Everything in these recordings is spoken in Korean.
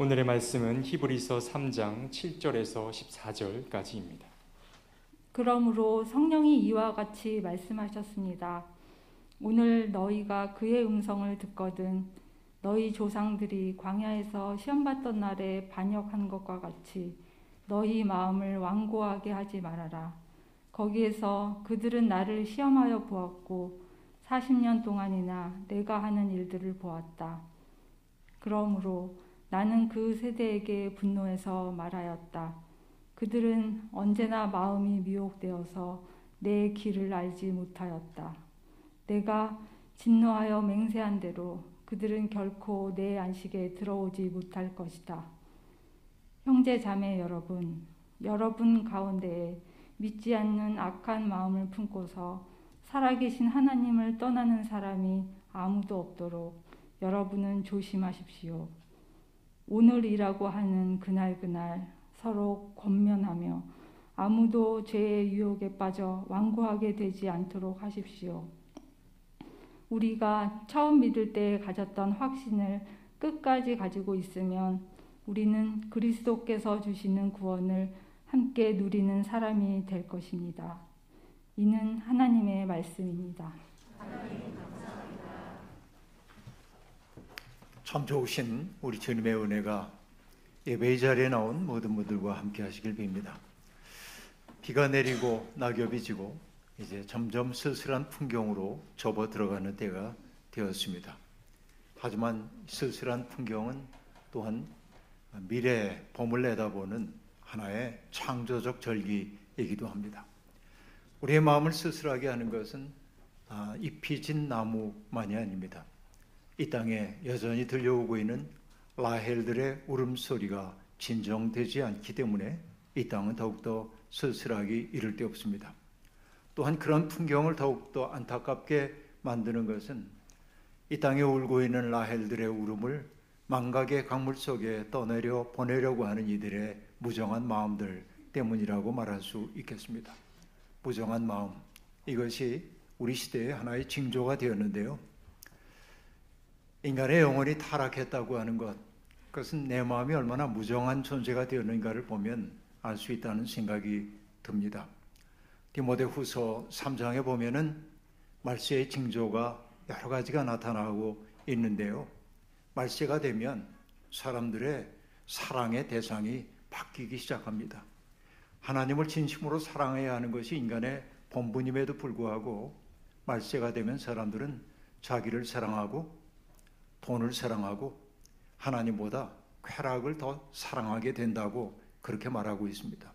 오늘의 말씀은 히브리서 3장 7절에서 14절까지입니다. 그러므로 성령이 이와 같이 말씀하셨습니다. 오늘 너희가 그의 음성을 듣거든 너희 조상들이 광야에서 시험받던 날에 반역한 것과 같이 너희 마음을 완고하게 하지 말아라. 거기에서 그들은 나를 시험하여 보았고 40년 동안이나 내가 하는 일들을 보았다. 그러므로 나는 그 세대에게 분노해서 말하였다. 그들은 언제나 마음이 미혹되어서 내 길을 알지 못하였다. 내가 진노하여 맹세한 대로 그들은 결코 내 안식에 들어오지 못할 것이다. 형제 자매 여러분, 여러분 가운데에 믿지 않는 악한 마음을 품고서 살아계신 하나님을 떠나는 사람이 아무도 없도록 여러분은 조심하십시오. 오늘이라고 하는 그날 그날 서로 권면하며 아무도 죄의 유혹에 빠져 완고하게 되지 않도록 하십시오. 우리가 처음 믿을 때 가졌던 확신을 끝까지 가지고 있으면 우리는 그리스도께서 주시는 구원을 함께 누리는 사람이 될 것입니다. 이는 하나님의 말씀입니다. 참 좋으신 우리 주님의 은혜가 예배의 자리에 나온 모든 분들과 함께 하시길 빕니다. 비가 내리고 낙엽이 지고 이제 점점 쓸쓸한 풍경으로 접어 들어가는 때가 되었습니다. 하지만 쓸쓸한 풍경은 또한 미래의 봄을 내다보는 하나의 창조적 절기이기도 합니다. 우리의 마음을 쓸쓸하게 하는 것은 아, 잎이 진 나무만이 아닙니다. 이 땅에 여전히 들려오고 있는 라헬들의 울음소리가 진정되지 않기 때문에 이 땅은 더욱더 쓸쓸하기 이를 데 없습니다. 또한 그런 풍경을 더욱더 안타깝게 만드는 것은 이 땅에 울고 있는 라헬들의 울음을 망각의 강물 속에 떠내려 보내려고 하는 이들의 무정한 마음들 때문이라고 말할 수 있겠습니다. 무정한 마음 이것이 우리 시대의 하나의 징조가 되었는데요. 인간의 영혼이 타락했다고 하는 것 그것은 내 마음이 얼마나 무정한 존재가 되었는가를 보면 알 수 있다는 생각이 듭니다. 디모데후서 3장에 보면은 말세의 징조가 여러 가지가 나타나고 있는데요. 말세가 되면 사람들의 사랑의 대상이 바뀌기 시작합니다. 하나님을 진심으로 사랑해야 하는 것이 인간의 본분임에도 불구하고 말세가 되면 사람들은 자기를 사랑하고 돈을 사랑하고 하나님보다 쾌락을 더 사랑하게 된다고 그렇게 말하고 있습니다.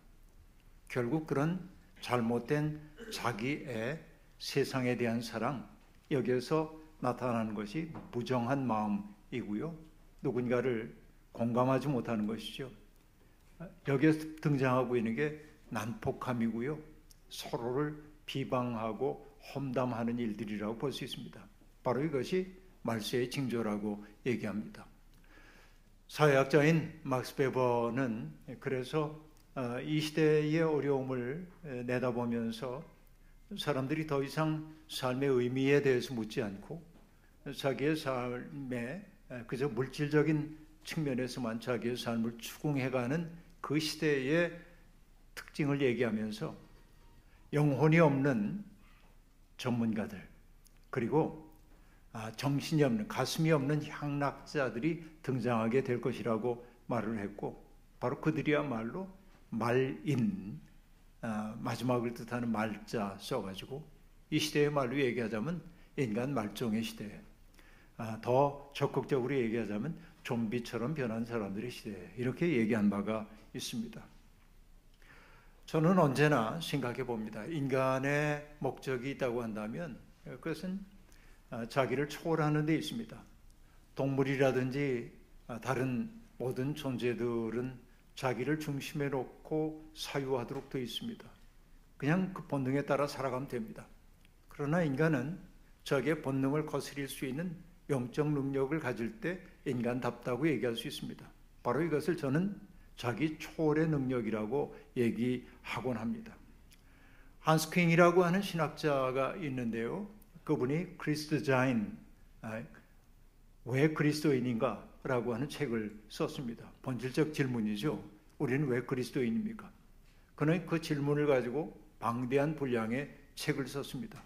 결국 그런 잘못된 자기의 세상에 대한 사랑 여기에서 나타나는 것이 부정한 마음이고요. 누군가를 공감하지 못하는 것이죠. 여기에서 등장하고 있는 게 난폭함이고요. 서로를 비방하고 험담하는 일들이라고 볼 수 있습니다. 바로 이것이 말세의 징조라고 얘기합니다. 사회학자인 막스 베버는 그래서 어, 이 시대의 어려움을 내다보면서 사람들이 더 이상 삶의 의미에 대해서 묻지 않고 자기의 삶에 그저 물질적인 측면에서만 자기의 삶을 추궁해가는 그 시대의 특징을 얘기하면서 영혼이 없는 전문가들 그리고 아, 정신이 없는 가슴이 없는 향락자들이 등장하게 될 것이라고 말을 했고 바로 그들이야말로 말인 아, 마지막을 뜻하는 말자 써가지고 이 시대의 말로 얘기하자면 인간 말종의 시대. 아, 더 적극적으로 얘기하자면 좀비처럼 변한 사람들의 시대. 이렇게 얘기한 바가 있습니다. 저는 언제나 생각해 봅니다. 인간의 목적이 있다고 한다면 그것은 아, 자기를 초월하는 데 있습니다. 동물이라든지 다른 모든 존재들은 자기를 중심에 놓고 사유하도록 되어 있습니다. 그냥 그 본능에 따라 살아가면 됩니다. 그러나 인간은 자기의 본능을 거스릴 수 있는 영적 능력을 가질 때 인간답다고 얘기할 수 있습니다. 바로 이것을 저는 자기 초월의 능력이라고 얘기하곤 합니다. 한스 퀸이라고 하는 신학자가 있는데요. 그분이 크리스트자인, 아, 왜 그리스도인인가? 라고 하는 책을 썼습니다. 본질적 질문이죠. 우리는 왜 그리스도인입니까? 그는 그 질문을 가지고 방대한 분량의 책을 썼습니다.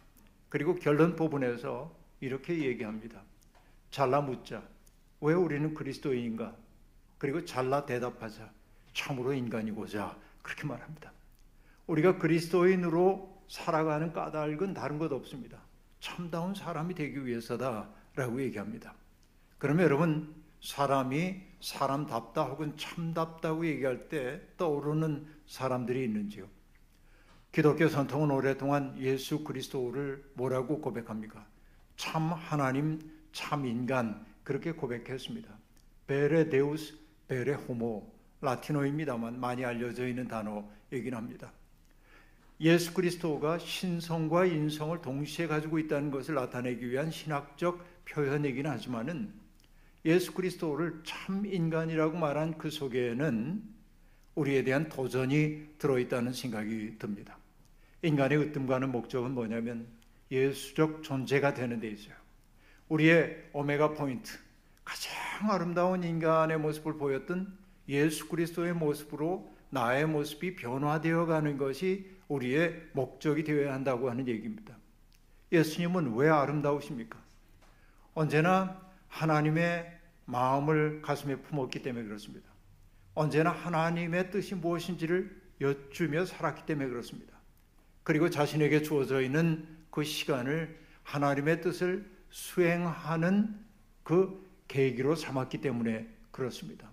그리고 결론 부분에서 이렇게 얘기합니다. 잘라 묻자. 왜 우리는 그리스도인인가? 그리고 잘라 대답하자. 참으로 인간이고자. 그렇게 말합니다. 우리가 그리스도인으로 살아가는 까닭은 다른 것 없습니다. 참다운 사람이 되기 위해서다라고 얘기합니다. 그러면 여러분 사람이 사람답다 혹은 참답다고 얘기할 때 떠오르는 사람들이 있는지요? 기독교 전통은 오랫동안 예수 그리스도를 뭐라고 고백합니까? 참 하나님, 참 인간 그렇게 고백했습니다. 베레 데우스, 베레 호모 라틴어입니다만 많이 알려져 있는 단어이긴 합니다. 예수 그리스도가 신성과 인성을 동시에 가지고 있다는 것을 나타내기 위한 신학적 표현이긴 하지만은 예수 그리스도를 참 인간이라고 말한 그 속에는 우리에 대한 도전이 들어있다는 생각이 듭니다. 인간의 으뜸과는 목적은 뭐냐면 예수적 존재가 되는 데 있어요. 우리의 오메가 포인트, 가장 아름다운 인간의 모습을 보였던 예수 그리스도의 모습으로 나의 모습이 변화되어 가는 것이 우리의 목적이 되어야 한다고 하는 얘기입니다. 예수님은 왜 아름다우십니까? 언제나 하나님의 마음을 가슴에 품었기 때문에 그렇습니다. 언제나 하나님의 뜻이 무엇인지를 여쭈며 살았기 때문에 그렇습니다. 그리고 자신에게 주어져 있는 그 시간을 하나님의 뜻을 수행하는 그 계기로 삼았기 때문에 그렇습니다.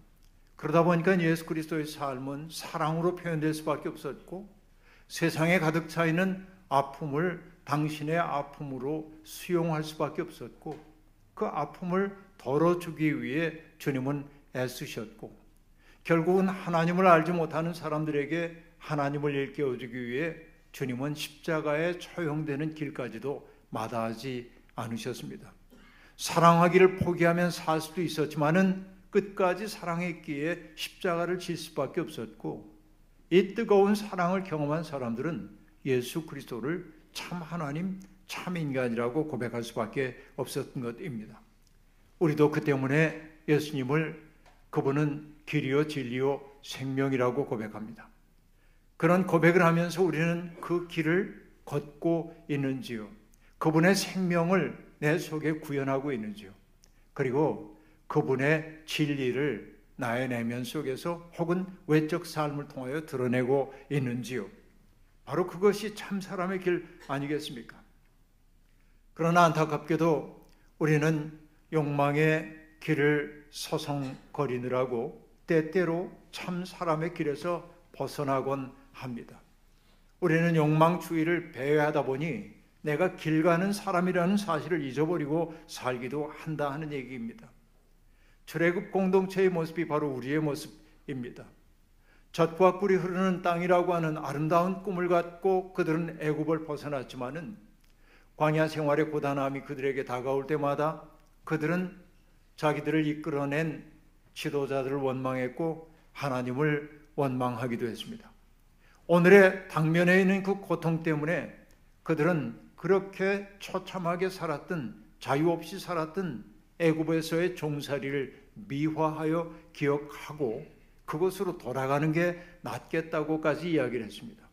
그러다 보니까 예수 그리스도의 삶은 사랑으로 표현될 수밖에 없었고 세상에 가득 차 있는 아픔을 당신의 아픔으로 수용할 수밖에 없었고 그 아픔을 덜어주기 위해 주님은 애쓰셨고 결국은 하나님을 알지 못하는 사람들에게 하나님을 일깨워주기 위해 주님은 십자가에 처형되는 길까지도 마다하지 않으셨습니다. 사랑하기를 포기하면 살 수도 있었지만은 끝까지 사랑했기에 십자가를 질 수밖에 없었고 이 뜨거운 사랑을 경험한 사람들은 예수 그리스도를 참 하나님, 참 인간이라고 고백할 수밖에 없었던 것입니다. 우리도 그 때문에 예수님을 그분은 길이요 진리요 생명이라고 고백합니다. 그런 고백을 하면서 우리는 그 길을 걷고 있는지요. 그분의 생명을 내 속에 구현하고 있는지요. 그리고 그분의 진리를 나의 내면 속에서 혹은 외적 삶을 통하여 드러내고 있는지요. 바로 그것이 참 사람의 길 아니겠습니까? 그러나 안타깝게도 우리는 욕망의 길을 서성거리느라고 때때로 참 사람의 길에서 벗어나곤 합니다. 우리는 욕망주의를 배회하다 보니 내가 길 가는 사람이라는 사실을 잊어버리고 살기도 한다 하는 얘기입니다. 출애굽 공동체의 모습이 바로 우리의 모습입니다. 젖과 꿀이 흐르는 땅이라고 하는 아름다운 꿈을 갖고 그들은 애굽을 벗어났지만은 광야 생활의 고단함이 그들에게 다가올 때마다 그들은 자기들을 이끌어낸 지도자들을 원망했고 하나님을 원망하기도 했습니다. 오늘의 당면에 있는 그 고통 때문에 그들은 그렇게 처참하게 살았던 자유 없이 살았던 애굽에서의 종살이를 미화하여 기억하고 그것으로 돌아가는 게 낫겠다고까지 이야기를 했습니다.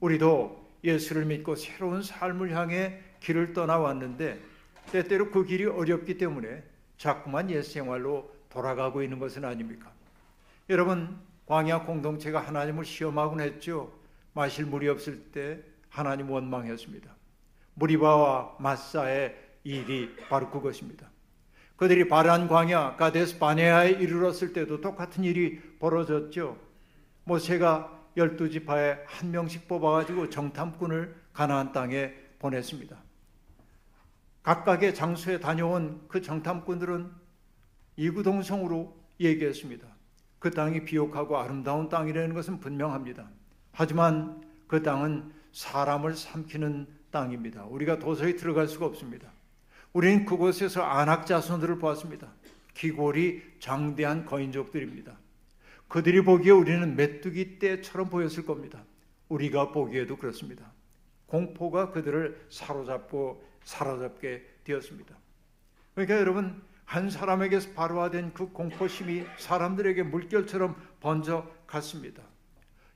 우리도 예수를 믿고 새로운 삶을 향해 길을 떠나왔는데 때때로 그 길이 어렵기 때문에 자꾸만 옛 생활로 돌아가고 있는 것은 아닙니까? 여러분 광야 공동체가 하나님을 시험하곤 했죠. 마실 물이 없을 때 하나님 원망했습니다. 무리바와 마사의 일이 바로 그것입니다. 그들이 바란 광야 가데스 바네아에 이르렀을 때도 똑같은 일이 벌어졌죠. 모세가 열두 지파에 한 명씩 뽑아가지고 정탐꾼을 가나안 땅에 보냈습니다. 각각의 장소에 다녀온 그 정탐꾼들은 이구동성으로 얘기했습니다. 그 땅이 비옥하고 아름다운 땅이라는 것은 분명합니다. 하지만 그 땅은 사람을 삼키는 땅입니다. 우리가 도저히 들어갈 수가 없습니다. 우리는 그곳에서 안악 자손들을 보았습니다. 기골이 장대한 거인족들입니다. 그들이 보기에 우리는 메뚜기 떼처럼 보였을 겁니다. 우리가 보기에도 그렇습니다. 공포가 그들을 사로잡고 사로잡게 되었습니다. 그러니까 여러분 한 사람에게서 발화된 그 공포심이 사람들에게 물결처럼 번져 갔습니다.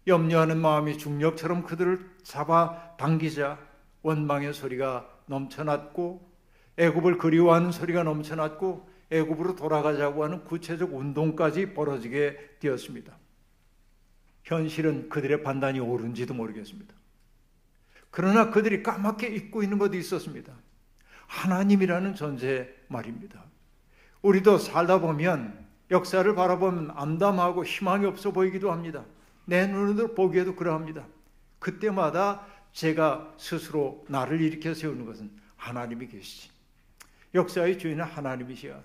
염려하는 마음이 중력처럼 그들을 잡아 당기자 원망의 소리가 넘쳐났고 애굽을 그리워하는 소리가 넘쳐났고 애굽으로 돌아가자고 하는 구체적 운동까지 벌어지게 되었습니다. 현실은 그들의 판단이 옳은지도 모르겠습니다. 그러나 그들이 까맣게 잊고 있는 것도 있었습니다. 하나님이라는 존재 말입니다. 우리도 살다 보면 역사를 바라보면 암담하고 희망이 없어 보이기도 합니다. 내 눈으로 보기에도 그러합니다. 그때마다 제가 스스로 나를 일으켜 세우는 것은 하나님이 계시지. 역사의 주인은 하나님이시야.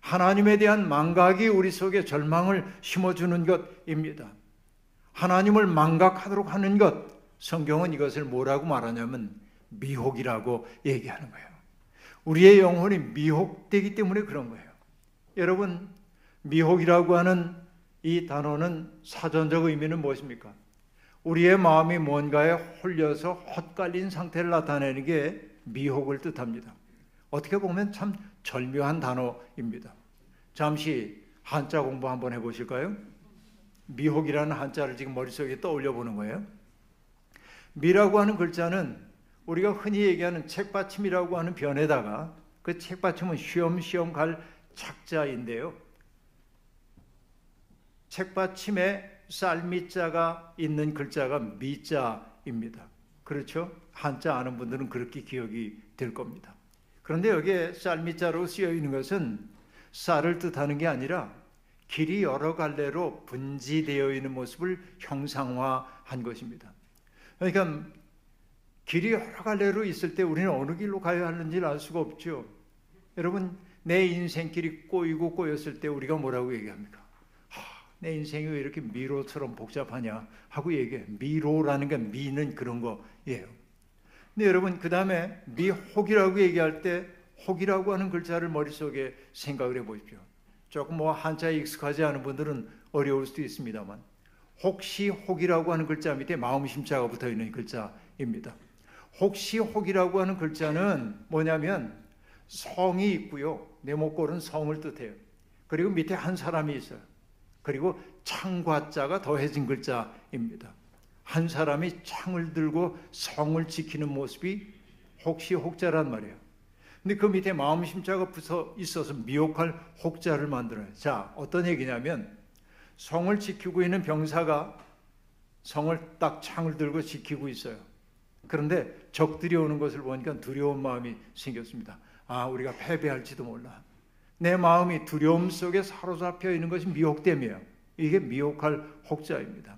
하나님에 대한 망각이 우리 속에 절망을 심어주는 것입니다. 하나님을 망각하도록 하는 것, 성경은 이것을 뭐라고 말하냐면 미혹이라고 얘기하는 거예요. 우리의 영혼이 미혹되기 때문에 그런 거예요. 여러분, 미혹이라고 하는 이 단어는 사전적 의미는 무엇입니까? 우리의 마음이 뭔가에 홀려서 헛갈린 상태를 나타내는 게 미혹을 뜻합니다. 어떻게 보면 참 절묘한 단어입니다. 잠시 한자 공부 한번 해보실까요? 미혹이라는 한자를 지금 머릿속에 떠올려 보는 거예요. 미라고 하는 글자는 우리가 흔히 얘기하는 책받침이라고 하는 변에다가 그 책받침은 쉬엄쉬엄 갈 착자인데요. 책받침에 쌀미자가 있는 글자가 미자입니다. 그렇죠? 한자 아는 분들은 그렇게 기억이 될 겁니다. 그런데 여기에 쌀미자로 쓰여 있는 것은 쌀을 뜻하는 게 아니라 길이 여러 갈래로 분지되어 있는 모습을 형상화한 것입니다. 그러니까 길이 여러 갈래로 있을 때 우리는 어느 길로 가야 하는지 알 수가 없죠. 여러분 내 인생길이 꼬이고 꼬였을 때 우리가 뭐라고 얘기합니까? 내 인생이 왜 이렇게 미로처럼 복잡하냐 하고 얘기해. 미로라는 게 미는 그런 거예요. 근데 여러분 그 다음에 미혹이라고 얘기할 때 혹이라고 하는 글자를 머릿속에 생각을 해보십시오. 조금 뭐 한자에 익숙하지 않은 분들은 어려울 수도 있습니다만 혹시 혹이라고 하는 글자 밑에 마음심자가 붙어 있는 글자입니다. 혹시 혹이라고 하는 글자는 뭐냐면 성이 있고요. 네모꼴은 성을 뜻해요. 그리고 밑에 한 사람이 있어요. 그리고 창과자가 더해진 글자입니다. 한 사람이 창을 들고 성을 지키는 모습이 혹시 혹자란 말이에요. 근데 그 밑에 마음 심자가 붙어 있어서 미혹할 혹자를 만들어요. 자, 어떤 얘기냐면 성을 지키고 있는 병사가 성을 딱 창을 들고 지키고 있어요. 그런데 적들이 오는 것을 보니까 두려운 마음이 생겼습니다. 아, 우리가 패배할지도 몰라. 내 마음이 두려움 속에 사로잡혀 있는 것이 미혹됨이에요. 이게 미혹할 혹자입니다.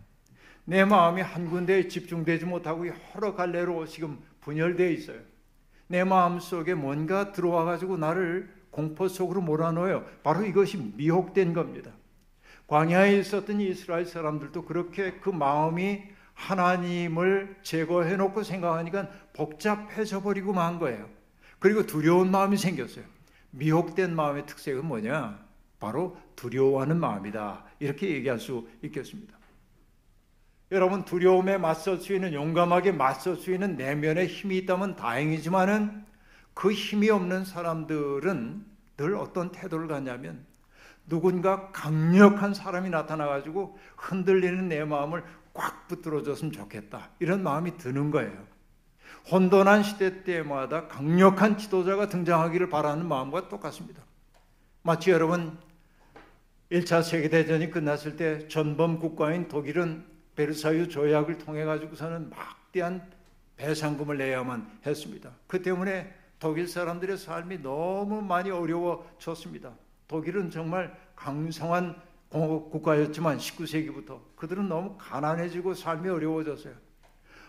내 마음이 한 군데에 집중되지 못하고 여러 갈래로 지금 분열되어 있어요. 내 마음 속에 뭔가 들어와 가지고 나를 공포 속으로 몰아넣어요. 바로 이것이 미혹된 겁니다. 광야에 있었던 이스라엘 사람들도 그렇게 그 마음이 하나님을 제거해 놓고 생각하니까 복잡해져 버리고 만 거예요. 그리고 두려운 마음이 생겼어요. 미혹된 마음의 특색은 뭐냐? 바로 두려워하는 마음이다. 이렇게 얘기할 수 있겠습니다. 여러분 두려움에 맞설 수 있는 용감하게 맞설 수 있는 내면의 힘이 있다면 다행이지만은 그 힘이 없는 사람들은 늘 어떤 태도를 갖냐면 누군가 강력한 사람이 나타나 가지고 흔들리는 내 마음을 꽉 붙들어 줬으면 좋겠다. 이런 마음이 드는 거예요. 혼돈한 시대 때마다 강력한 지도자가 등장하기를 바라는 마음과 똑같습니다. 마치 여러분 1차 세계대전이 끝났을 때 전범 국가인 독일은 베르사유 조약을 통해 가지고서는 막대한 배상금을 내야만 했습니다. 그 때문에 독일 사람들의 삶이 너무 많이 어려워졌습니다. 독일은 정말 강성한 공업 국가였지만 19세기부터 그들은 너무 가난해지고 삶이 어려워졌어요.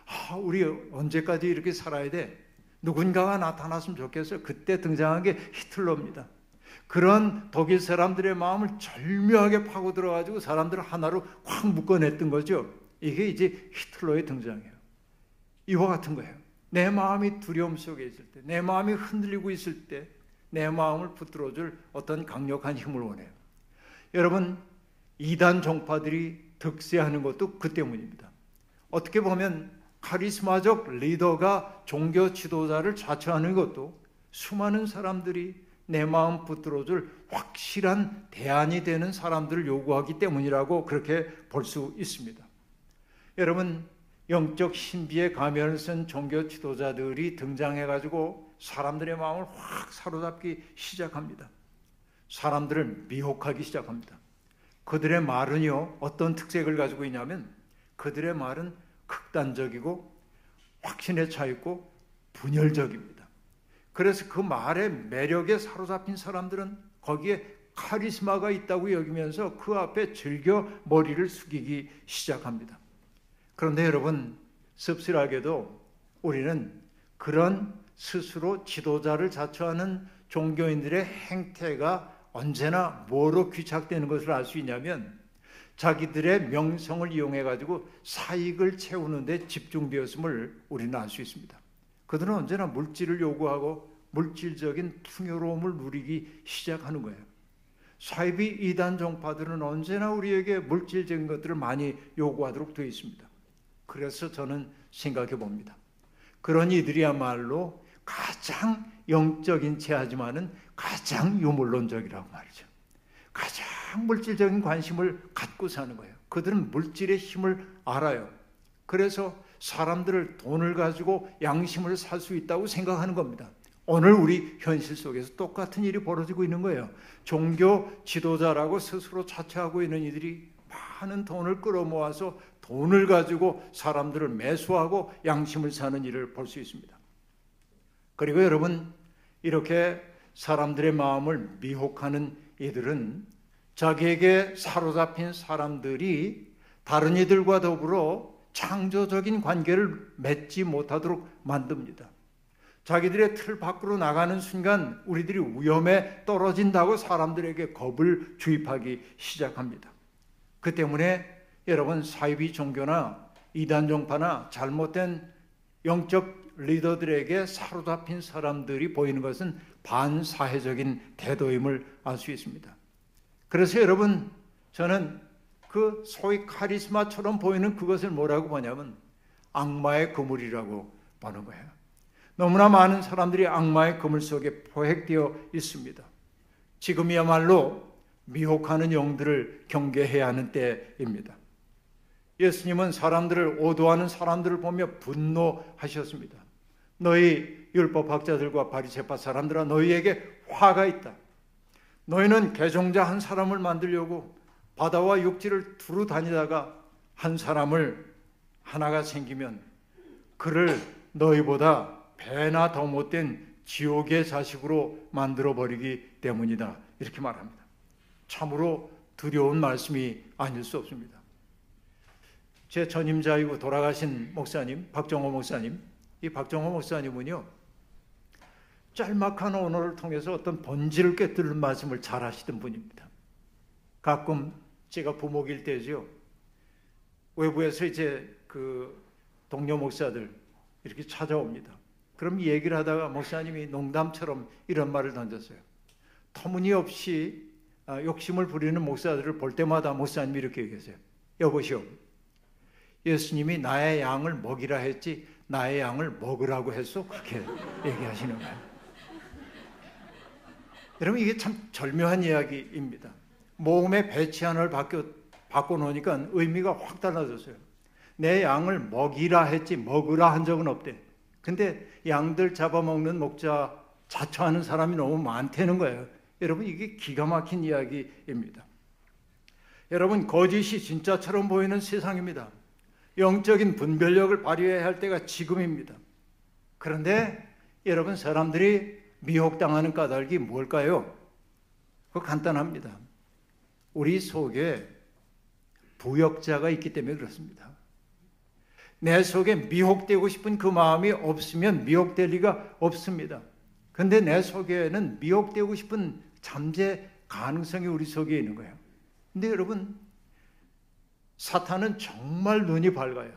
아, 우리 언제까지 이렇게 살아야 돼? 누군가가 나타났으면 좋겠어요. 그때 등장한 게 히틀러입니다. 그런 독일 사람들의 마음을 절묘하게 파고 들어가지고 사람들을 하나로 확 묶어냈던 거죠. 이게 이제 히틀러의 등장이에요. 이와 같은 거예요. 내 마음이 두려움 속에 있을 때, 내 마음이 흔들리고 있을 때, 내 마음을 붙들어줄 어떤 강력한 힘을 원해요. 여러분, 이단 종파들이 득세하는 것도 그 때문입니다. 어떻게 보면 카리스마적 리더가 종교 지도자를 자처하는 것도 수많은 사람들이 내 마음 붙들어줄 확실한 대안이 되는 사람들을 요구하기 때문이라고 그렇게 볼 수 있습니다. 여러분, 영적 신비의 가면을 쓴 종교 지도자들이 등장해가지고 사람들의 마음을 확 사로잡기 시작합니다. 사람들을 미혹하기 시작합니다. 그들의 말은요, 어떤 특색을 가지고 있냐면 그들의 말은 극단적이고 확신에 차 있고 분열적입니다. 그래서 그 말의 매력에 사로잡힌 사람들은 거기에 카리스마가 있다고 여기면서 그 앞에 즐겨 머리를 숙이기 시작합니다. 그런데 여러분, 씁쓸하게도 우리는 그런 스스로 지도자를 자처하는 종교인들의 행태가 언제나 뭐로 귀착되는 것을 알 수 있냐면 자기들의 명성을 이용해 가지고 사익을 채우는 데 집중되었음을 우리는 알 수 있습니다. 그들은 언제나 물질을 요구하고 물질적인 풍요로움을 누리기 시작하는 거예요. 사이비 이단 종파들은 언제나 우리에게 물질적인 것들을 많이 요구하도록 되어 있습니다. 그래서 저는 생각해 봅니다. 그런 이들이야말로 가장 영적인 체하지만은 가장 유물론적이라고 말이죠. 가장 물질적인 관심을 갖고 사는 거예요. 그들은 물질의 힘을 알아요. 그래서 사람들을 돈을 가지고 양심을 살 수 있다고 생각하는 겁니다. 오늘 우리 현실 속에서 똑같은 일이 벌어지고 있는 거예요. 종교 지도자라고 스스로 자처하고 있는 이들이 많은 돈을 끌어모아서 돈을 가지고 사람들을 매수하고 양심을 사는 일을 볼 수 있습니다. 그리고 여러분, 이렇게 사람들의 마음을 미혹하는 이들은 자기에게 사로잡힌 사람들이 다른 이들과 더불어 창조적인 관계를 맺지 못하도록 만듭니다. 자기들의 틀 밖으로 나가는 순간 우리들이 위험에 떨어진다고 사람들에게 겁을 주입하기 시작합니다. 그 때문에 여러분 사이비 종교나 이단 종파나 잘못된 영적 리더들에게 사로잡힌 사람들이 보이는 것은 반사회적인 태도임을 알 수 있습니다. 그래서 여러분 저는 그 소위 카리스마처럼 보이는 그것을 뭐라고 보냐면 악마의 그물이라고 보는 거예요. 너무나 많은 사람들이 악마의 그물 속에 포획되어 있습니다. 지금이야말로 미혹하는 영들을 경계해야 하는 때입니다. 예수님은 사람들을 오도하는 사람들을 보며 분노하셨습니다. 너희 율법학자들과 바리새파 사람들아 너희에게 화가 있다. 너희는 개종자 한 사람을 만들려고 바다와 육지를 두루 다니다가 한 사람을 하나가 생기면 그를 너희보다 배나 더 못된 지옥의 자식으로 만들어 버리기 때문이다. 이렇게 말합니다. 참으로 두려운 말씀이 아닐 수 없습니다. 제 전임자이고 돌아가신 목사님, 박정호 목사님, 이 박정호 목사님은요, 짤막한 언어를 통해서 어떤 본질을 꿰뚫는 말씀을 잘 하시던 분입니다. 가끔 제가 부목일 때죠. 외부에서 이제 그 동료 목사들 이렇게 찾아옵니다. 그럼 얘기를 하다가 목사님이 농담처럼 이런 말을 던졌어요. 터무니없이 아, 욕심을 부리는 목사들을 볼 때마다 목사님이 이렇게 얘기했어요. 여보시오. 예수님이 나의 양을 먹이라 했지 나의 양을 먹으라고 했어? 그렇게 얘기하시는 거예요. 여러분 이게 참 절묘한 이야기입니다. 모험의 배치안을 바꿔, 바꿔놓으니까 의미가 확 달라졌어요. 내 양을 먹이라 했지 먹으라 한 적은 없대. 근데 양들 잡아먹는 목자 자처하는 사람이 너무 많다는 거예요. 여러분 이게 기가 막힌 이야기입니다. 여러분 거짓이 진짜처럼 보이는 세상입니다. 영적인 분별력을 발휘해야 할 때가 지금입니다. 그런데 여러분 사람들이 미혹당하는 까닭이 뭘까요? 그 간단합니다. 우리 속에 부역자가 있기 때문에 그렇습니다. 내 속에 미혹되고 싶은 그 마음이 없으면 미혹될 리가 없습니다. 근데 내 속에는 미혹되고 싶은 잠재 가능성이 우리 속에 있는 거예요. 근데 여러분, 사탄은 정말 눈이 밝아요.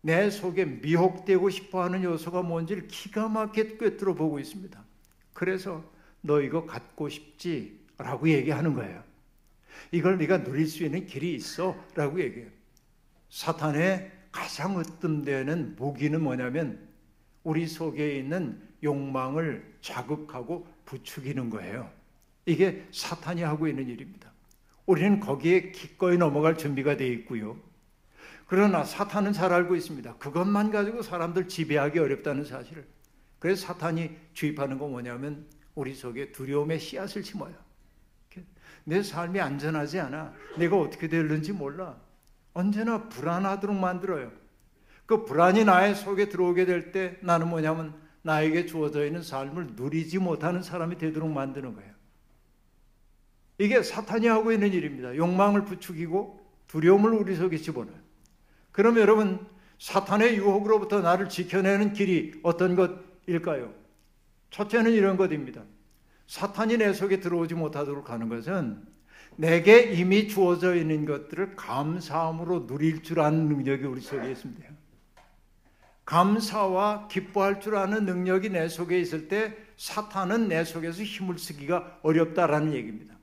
내 속에 미혹되고 싶어 하는 요소가 뭔지를 기가 막히게 꿰뚫어 보고 있습니다. 그래서 너 이거 갖고 싶지? 라고 얘기하는 거예요. 이걸 네가 누릴 수 있는 길이 있어? 라고 얘기해요. 사탄의 가장 으뜸되는 무기는 뭐냐면 우리 속에 있는 욕망을 자극하고 부추기는 거예요. 이게 사탄이 하고 있는 일입니다. 우리는 거기에 기꺼이 넘어갈 준비가 되어 있고요. 그러나 사탄은 잘 알고 있습니다. 그것만 가지고 사람들 지배하기 어렵다는 사실을. 그래서 사탄이 주입하는 건 뭐냐면 우리 속에 두려움의 씨앗을 심어요. 내 삶이 안전하지 않아. 내가 어떻게 될는지 몰라. 언제나 불안하도록 만들어요. 그 불안이 나의 속에 들어오게 될 때 나는 뭐냐면 나에게 주어져 있는 삶을 누리지 못하는 사람이 되도록 만드는 거예요. 이게 사탄이 하고 있는 일입니다. 욕망을 부추기고 두려움을 우리 속에 집어넣어요. 그럼 여러분, 사탄의 유혹으로부터 나를 지켜내는 길이 어떤 것일까요? 첫째는 이런 것입니다. 사탄이 내 속에 들어오지 못하도록 하는 것은 내게 이미 주어져 있는 것들을 감사함으로 누릴 줄 아는 능력이 우리 속에 있습니다. 감사와 기뻐할 줄 아는 능력이 내 속에 있을 때 사탄은 내 속에서 힘을 쓰기가 어렵다라는 얘기입니다.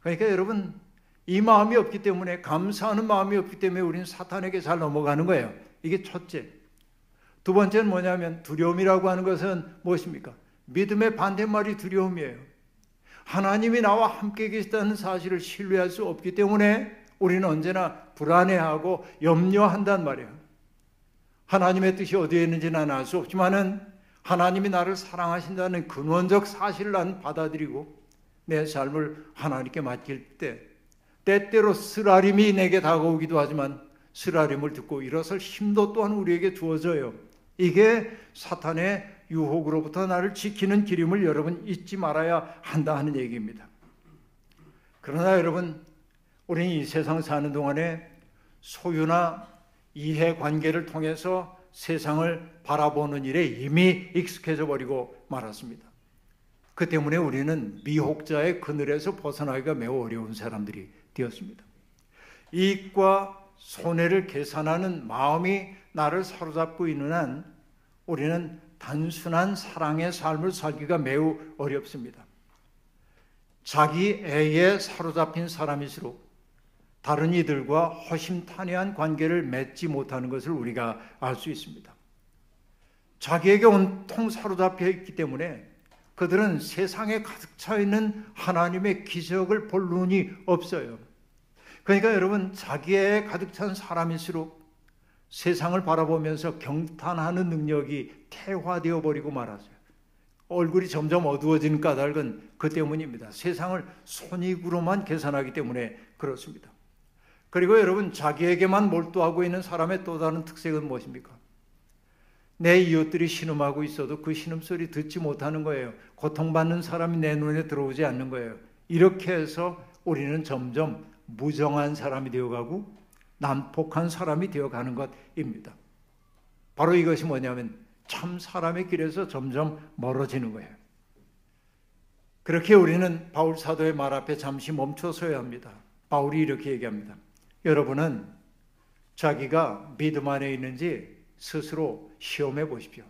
그러니까 여러분 이 마음이 없기 때문에 감사하는 마음이 없기 때문에 우리는 사탄에게 잘 넘어가는 거예요. 이게 첫째. 두 번째는 뭐냐면 두려움이라고 하는 것은 무엇입니까? 믿음의 반대말이 두려움이에요. 하나님이 나와 함께 계시다는 사실을 신뢰할 수 없기 때문에 우리는 언제나 불안해하고 염려한단 말이에요. 하나님의 뜻이 어디에 있는지 나는 알수 없지만은 하나님이 나를 사랑하신다는 근원적 사실을 나는 받아들이고 내 삶을 하나님께 맡길 때 때때로 쓰라림이 내게 다가오기도 하지만 쓰라림을 듣고 일어설 힘도 또한 우리에게 주어져요. 이게 사탄의 유혹으로부터 나를 지키는 길임을 여러분 잊지 말아야 한다 하는 얘기입니다. 그러나 여러분, 우리는 이 세상 사는 동안에 소유나 이해 관계를 통해서 세상을 바라보는 일에 이미 익숙해져 버리고 말았습니다. 그 때문에 우리는 미혹자의 그늘에서 벗어나기가 매우 어려운 사람들이 되었습니다. 이익과 손해를 계산하는 마음이 나를 사로잡고 있는 한 우리는 단순한 사랑의 삶을 살기가 매우 어렵습니다. 자기 애에 사로잡힌 사람일수록 다른 이들과 허심탄회한 관계를 맺지 못하는 것을 우리가 알 수 있습니다. 자기에게 온통 사로잡혀 있기 때문에 그들은 세상에 가득 차 있는 하나님의 기적을 볼 눈이 없어요. 그러니까 여러분, 자기에 가득 찬 사람일수록 세상을 바라보면서 경탄하는 능력이 퇴화되어 버리고 말았어요. 얼굴이 점점 어두워지는 까닭은 그 때문입니다. 세상을 손익으로만 계산하기 때문에 그렇습니다. 그리고 여러분 자기에게만 몰두하고 있는 사람의 또 다른 특색은 무엇입니까? 내 이웃들이 신음하고 있어도 그 신음소리 듣지 못하는 거예요. 고통받는 사람이 내 눈에 들어오지 않는 거예요. 이렇게 해서 우리는 점점 무정한 사람이 되어가고 난폭한 사람이 되어가는 것입니다. 바로 이것이 뭐냐면 참 사람의 길에서 점점 멀어지는 거예요. 그렇게 우리는 바울 사도의 말 앞에 잠시 멈춰서야 합니다. 바울이 이렇게 얘기합니다. 여러분은 자기가 믿음 안에 있는지 스스로 시험해 보십시오.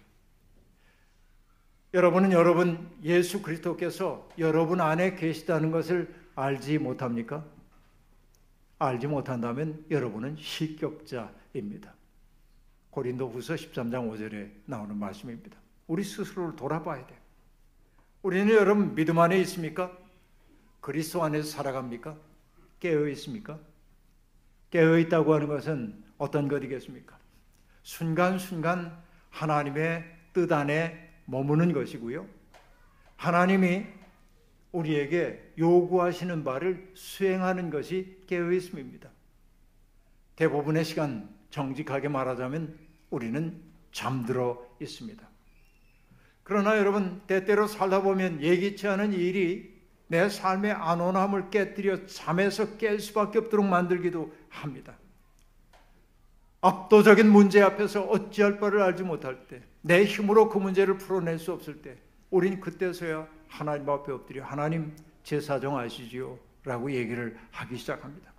여러분은 여러분 예수 그리스도께서 여러분 안에 계시다는 것을 알지 못합니까? 알지 못한다면 여러분은 실격자입니다. 고린도후서 13장 5절에 나오는 말씀입니다. 우리 스스로를 돌아봐야 돼. 우리는 여러분 믿음 안에 있습니까? 그리스도 안에서 살아갑니까? 깨어 있습니까? 깨어 있다고 하는 것은 어떤 것이겠습니까? 순간순간 하나님의 뜻 안에 머무는 것이고요. 하나님이 우리에게 요구하시는 바를 수행하는 것이 깨어 있음입니다. 대부분의 시간 정직하게 말하자면 우리는 잠들어 있습니다. 그러나 여러분 때때로 살다 보면 예기치 않은 일이 내 삶의 안온함을 깨뜨려 잠에서 깰 수밖에 없도록 만들기도 합니다. 압도적인 문제 앞에서 어찌할 바를 알지 못할 때, 내 힘으로 그 문제를 풀어낼 수 없을 때, 우린 그때서야 하나님 앞에 엎드려 하나님 제 사정 아시지요? 라고 얘기를 하기 시작합니다.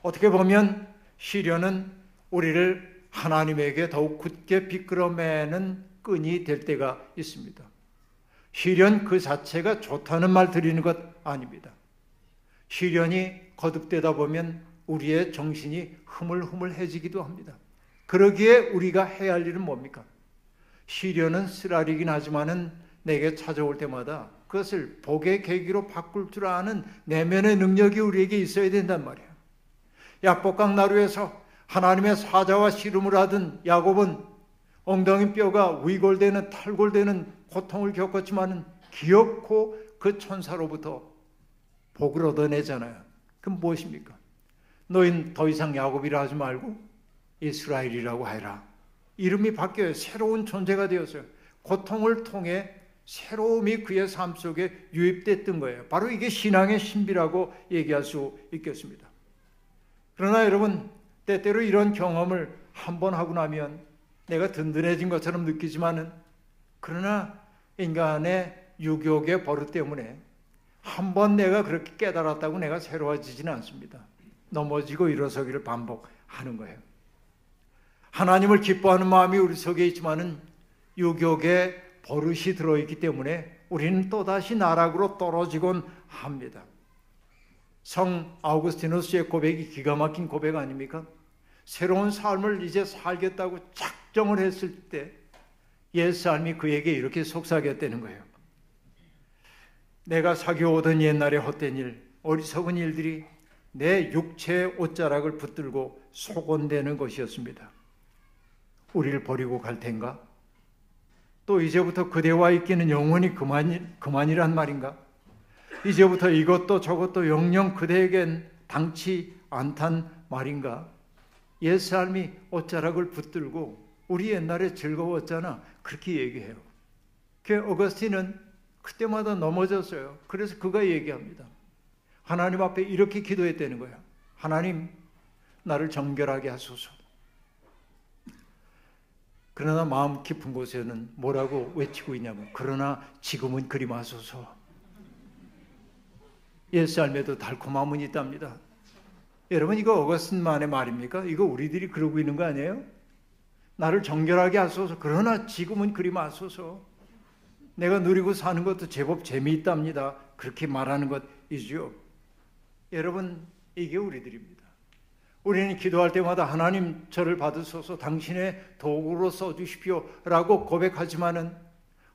어떻게 보면 시련은 우리를 하나님에게 더욱 굳게 비끄러매는 끈이 될 때가 있습니다. 시련 그 자체가 좋다는 말 드리는 것 아닙니다. 시련이 거듭되다 보면 우리의 정신이 흐물흐물해지기도 합니다. 그러기에 우리가 해야 할 일은 뭡니까? 시련은 쓰라리긴 하지만은 내게 찾아올 때마다 그것을 복의 계기로 바꿀 줄 아는 내면의 능력이 우리에게 있어야 된단 말이에요. 약복강 나루에서 하나님의 사자와 씨름을 하던 야곱은 엉덩이 뼈가 위골되는 탈골되는 고통을 겪었지만은 기어코 그 천사로부터 복을 얻어내잖아요. 그럼 무엇입니까? 너희는 더 이상 야곱이라 하지 말고 이스라엘이라고 해라. 이름이 바뀌어요. 새로운 존재가 되었어요. 고통을 통해 새로움이 그의 삶 속에 유입됐던 거예요. 바로 이게 신앙의 신비라고 얘기할 수 있겠습니다. 그러나 여러분, 때때로 이런 경험을 한 번 하고 나면 내가 든든해진 것처럼 느끼지만은 그러나 인간의 유격의 버릇 때문에 한 번 내가 그렇게 깨달았다고 내가 새로워지지는 않습니다. 넘어지고 일어서기를 반복하는 거예요. 하나님을 기뻐하는 마음이 우리 속에 있지만은 유격의 버릇이 들어있기 때문에 우리는 또다시 나락으로 떨어지곤 합니다. 성 아우구스티누스의 고백이 기가 막힌 고백 아닙니까? 새로운 삶을 이제 살겠다고 작정을 했을 때 옛 삶이 그에게 이렇게 속삭였다는 거예요. 내가 사귀어오던 옛날의 헛된 일, 어리석은 일들이 내 육체의 옷자락을 붙들고 속원되는 것이었습니다. 우리를 버리고 갈 텐가? 또 이제부터 그대와 있기는 영원히 그만, 그만이란 말인가? 이제부터 이것도 저것도 영영 그대에겐 당치 않단 말인가? 옛 삶이 옷자락을 붙들고 우리 옛날에 즐거웠잖아. 그렇게 얘기해요. 그 어거스틴은 그때마다 넘어졌어요. 그래서 그가 얘기합니다. 하나님 앞에 이렇게 기도했다는 거예요. 하나님, 나를 정결하게 하소서. 그러나 마음 깊은 곳에는 뭐라고 외치고 있냐면, 그러나 지금은 그리 마소서. 옛삶에도 달콤함은 있답니다. 여러분, 이거 어거스틴만의 말입니까? 이거 우리들이 그러고 있는 거 아니에요? 나를 정결하게 하소서. 그러나 지금은 그리 마소서. 내가 누리고 사는 것도 제법 재미있답니다. 그렇게 말하는 것이죠. 여러분, 이게 우리들입니다. 우리는 기도할 때마다 하나님 저를 받으소서 당신의 도구로 써주십시오 라고 고백하지만은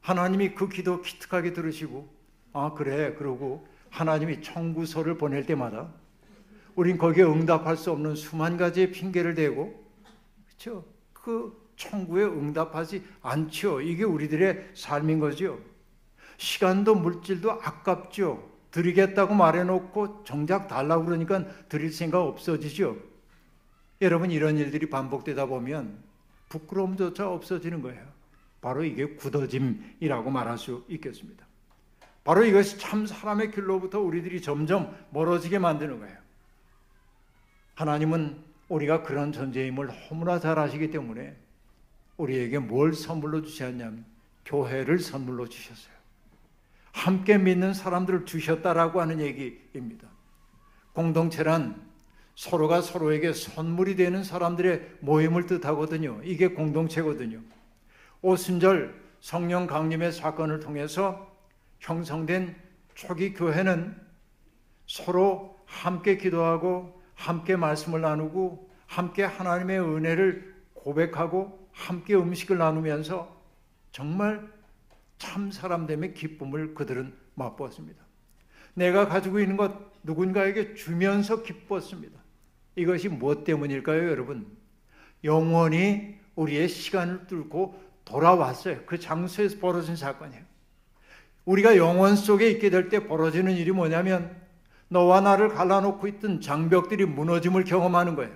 하나님이 그 기도 기특하게 들으시고 아 그래 그러고 하나님이 청구서를 보낼 때마다 우린 거기에 응답할 수 없는 수만 가지의 핑계를 대고 그렇죠? 그 청구에 응답하지 않죠. 이게 우리들의 삶인 거죠. 시간도 물질도 아깝죠. 드리겠다고 말해놓고 정작 달라고 그러니까 드릴 생각 없어지죠. 여러분 이런 일들이 반복되다 보면 부끄러움조차 없어지는 거예요. 바로 이게 굳어짐이라고 말할 수 있겠습니다. 바로 이것이 참 사람의 길로부터 우리들이 점점 멀어지게 만드는 거예요. 하나님은 우리가 그런 존재임을 너무나 잘 아시기 때문에 우리에게 뭘 선물로 주셨냐면 교회를 선물로 주셨어요. 함께 믿는 사람들을 주셨다라고 하는 얘기입니다. 공동체란 서로가 서로에게 선물이 되는 사람들의 모임을 뜻하거든요. 이게 공동체거든요. 오순절 성령 강림의 사건을 통해서 형성된 초기 교회는 서로 함께 기도하고 함께 말씀을 나누고 함께 하나님의 은혜를 고백하고 함께 음식을 나누면서 정말 참 사람됨의 기쁨을 그들은 맛보았습니다. 내가 가지고 있는 것 누군가에게 주면서 기뻤습니다. 이것이 무엇 때문일까요, 여러분? 영원히 우리의 시간을 뚫고 돌아왔어요. 그 장소에서 벌어진 사건이에요. 우리가 영원 속에 있게 될 때 벌어지는 일이 뭐냐면 너와 나를 갈라놓고 있던 장벽들이 무너짐을 경험하는 거예요.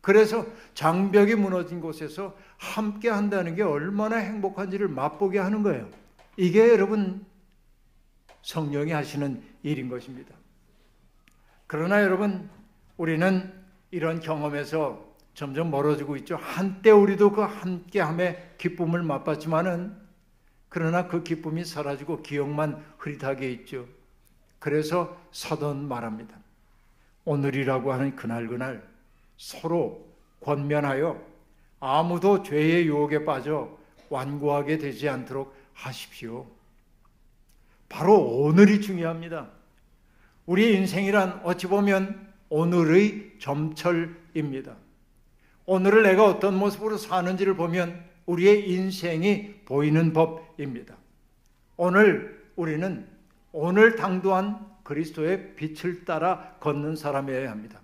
그래서 장벽이 무너진 곳에서 함께 한다는 게 얼마나 행복한지를 맛보게 하는 거예요. 이게 여러분 성령이 하시는 일인 것입니다. 그러나 여러분 우리는 이런 경험에서 점점 멀어지고 있죠. 한때 우리도 그 함께함의 기쁨을 맛봤지만은 그러나 그 기쁨이 사라지고 기억만 흐릿하게 있죠. 그래서 사돈 말합니다. 오늘이라고 하는 그날 그날 서로 권면하여 아무도 죄의 유혹에 빠져 완고하게 되지 않도록 하십시오. 바로 오늘이 중요합니다. 우리 인생이란 어찌 보면 오늘의 점철입니다. 오늘을 내가 어떤 모습으로 사는지를 보면 우리의 인생이 보이는 법입니다. 오늘 우리는 오늘 당도한 그리스도의 빛을 따라 걷는 사람이어야 합니다.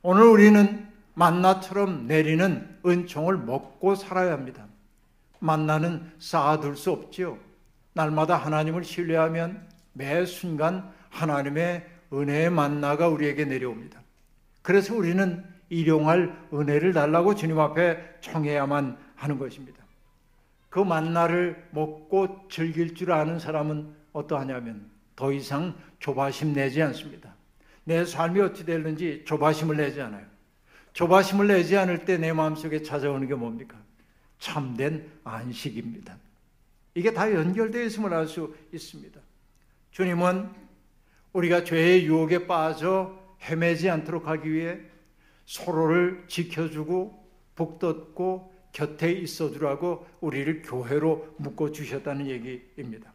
오늘 우리는 만나처럼 내리는 은총을 먹고 살아야 합니다. 만나는 쌓아둘 수 없지요. 날마다 하나님을 신뢰하면 매 순간 하나님의 은혜의 만나가 우리에게 내려옵니다. 그래서 우리는 일용할 은혜를 달라고 주님 앞에 청해야만 하는 것입니다. 그 만나를 먹고 즐길 줄 아는 사람은 어떠하냐면 더 이상 조바심 내지 않습니다. 내 삶이 어찌 될는지 조바심을 내지 않아요. 조바심을 내지 않을 때 내 마음속에 찾아오는 게 뭡니까? 참된 안식입니다. 이게 다 연결되어 있음을 알 수 있습니다. 주님은 우리가 죄의 유혹에 빠져 헤매지 않도록 하기 위해 서로를 지켜주고 복돋고 곁에 있어 주라고 우리를 교회로 묶어 주셨다는 얘기입니다.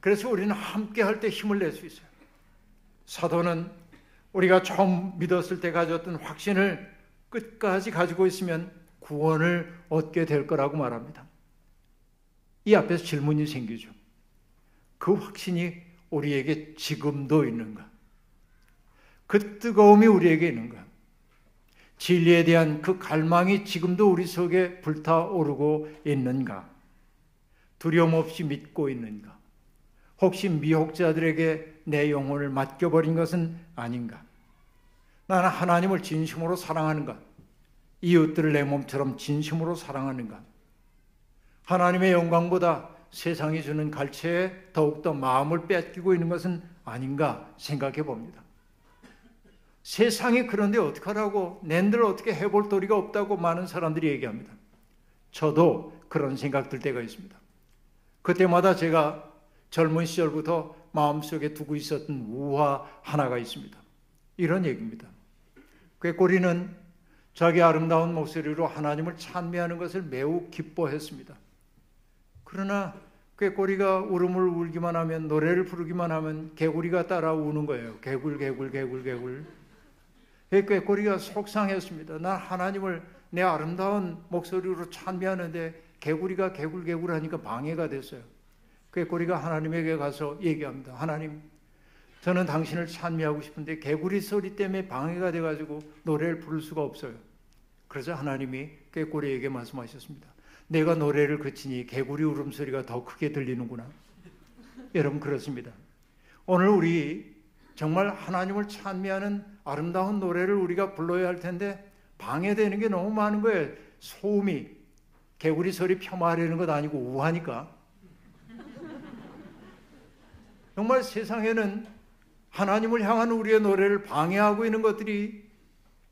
그래서 우리는 함께 할 때 힘을 낼 수 있어요. 사도는 우리가 처음 믿었을 때 가졌던 확신을 끝까지 가지고 있으면 구원을 얻게 될 거라고 말합니다. 이 앞에서 질문이 생기죠. 그 확신이 우리에게 지금도 있는가? 그 뜨거움이 우리에게 있는가? 진리에 대한 그 갈망이 지금도 우리 속에 불타오르고 있는가? 두려움 없이 믿고 있는가? 혹시 미혹자들에게 내 영혼을 맡겨버린 것은 아닌가? 나는 하나님을 진심으로 사랑하는가? 이웃들을 내 몸처럼 진심으로 사랑하는가? 하나님의 영광보다 세상이 주는 갈채에 더욱더 마음을 뺏기고 있는 것은 아닌가 생각해 봅니다. 세상이 그런데 어떡하라고 낸들 어떻게 해볼 도리가 없다고 많은 사람들이 얘기합니다. 저도 그런 생각 들 때가 있습니다. 그때마다 제가 젊은 시절부터 마음속에 두고 있었던 우화 하나가 있습니다. 이런 얘기입니다. 꾀꼬리는 자기 아름다운 목소리로 하나님을 찬미하는 것을 매우 기뻐했습니다. 그러나 꾀꼬리가 울음을 울기만 하면 노래를 부르기만 하면 개구리가 따라 우는 거예요. 개굴 개굴 개굴 개굴. 꾀꼬리가 속상했습니다. 난 하나님을 내 아름다운 목소리로 찬미하는데 개구리가 개굴 개굴 하니까 방해가 됐어요. 꾀꼬리가 하나님에게 가서 얘기합니다. 하나님, 저는 당신을 찬미하고 싶은데 개구리 소리 때문에 방해가 돼가지고 노래를 부를 수가 없어요. 그래서 하나님이 꾀꼬리에게 말씀하셨습니다. 내가 노래를 그치니 개구리 울음소리가 더 크게 들리는구나. 여러분 그렇습니다. 오늘 우리 정말 하나님을 찬미하는 아름다운 노래를 우리가 불러야 할 텐데 방해되는 게 너무 많은 거예요. 소음이 개구리 소리 폄하하려는 것 아니고 우하니까. 정말 세상에는 하나님을 향한 우리의 노래를 방해하고 있는 것들이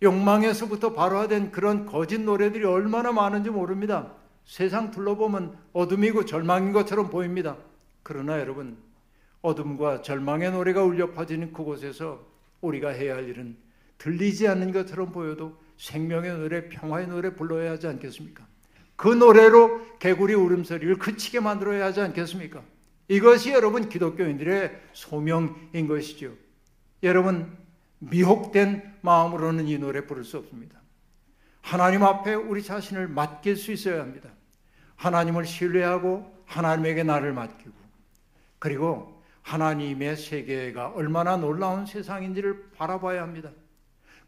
욕망에서부터 발화된 그런 거짓 노래들이 얼마나 많은지 모릅니다. 세상 둘러보면 어둠이고 절망인 것처럼 보입니다. 그러나 여러분, 어둠과 절망의 노래가 울려 퍼지는 그곳에서 우리가 해야 할 일은 들리지 않는 것처럼 보여도 생명의 노래, 평화의 노래 불러야 하지 않겠습니까? 그 노래로 개구리 울음소리를 그치게 만들어야 하지 않겠습니까? 이것이 여러분 기독교인들의 소명인 것이죠. 여러분 미혹된 마음으로는 이 노래 부를 수 없습니다. 하나님 앞에 우리 자신을 맡길 수 있어야 합니다. 하나님을 신뢰하고 하나님에게 나를 맡기고 그리고 하나님의 세계가 얼마나 놀라운 세상인지를 바라봐야 합니다.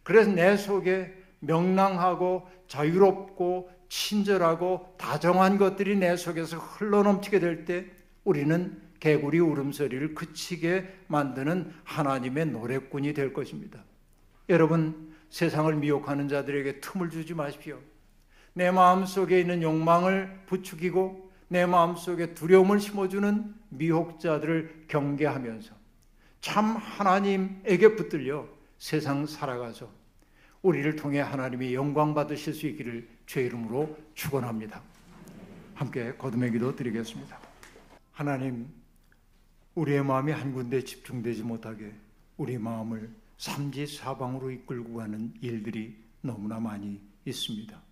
그래서 내 속에 명랑하고 자유롭고 친절하고 다정한 것들이 내 속에서 흘러넘치게 될 때 우리는 개구리 울음소리를 그치게 만드는 하나님의 노래꾼이 될 것입니다. 여러분, 세상을 미혹하는 자들에게 틈을 주지 마십시오. 내 마음 속에 있는 욕망을 부추기고 내 마음 속에 두려움을 심어주는 미혹자들을 경계하면서 참 하나님에게 붙들려 세상 살아가서 우리를 통해 하나님이 영광 받으실 수 있기를 죄 이름으로 축원합니다. 함께 거듭의 기도 드리겠습니다. 하나님, 우리의 마음이 한 군데 집중되지 못하게 우리 마음을 삼지 사방으로 이끌고 가는 일들이 너무나 많이 있습니다.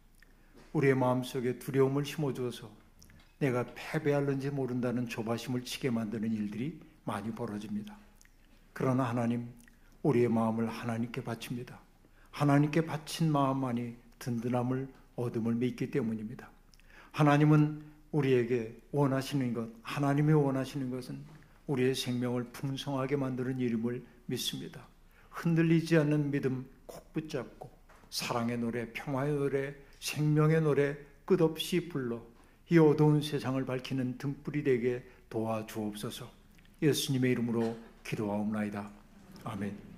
우리의 마음속에 두려움을 심어주어서 내가 패배할는지 모른다는 조바심을 치게 만드는 일들이 많이 벌어집니다. 그러나 하나님, 우리의 마음을 하나님께 바칩니다. 하나님께 바친 마음만이 든든함을 얻음을 믿기 때문입니다. 하나님은 우리에게 원하시는 것, 하나님이 원하시는 것은 우리의 생명을 풍성하게 만드는 일임을 믿습니다. 흔들리지 않는 믿음 꼭 붙잡고 사랑의 노래, 평화의 노래, 생명의 노래 끝없이 불러 이 어두운 세상을 밝히는 등불이 되게 도와주옵소서. 예수님의 이름으로 기도하옵나이다. 아멘.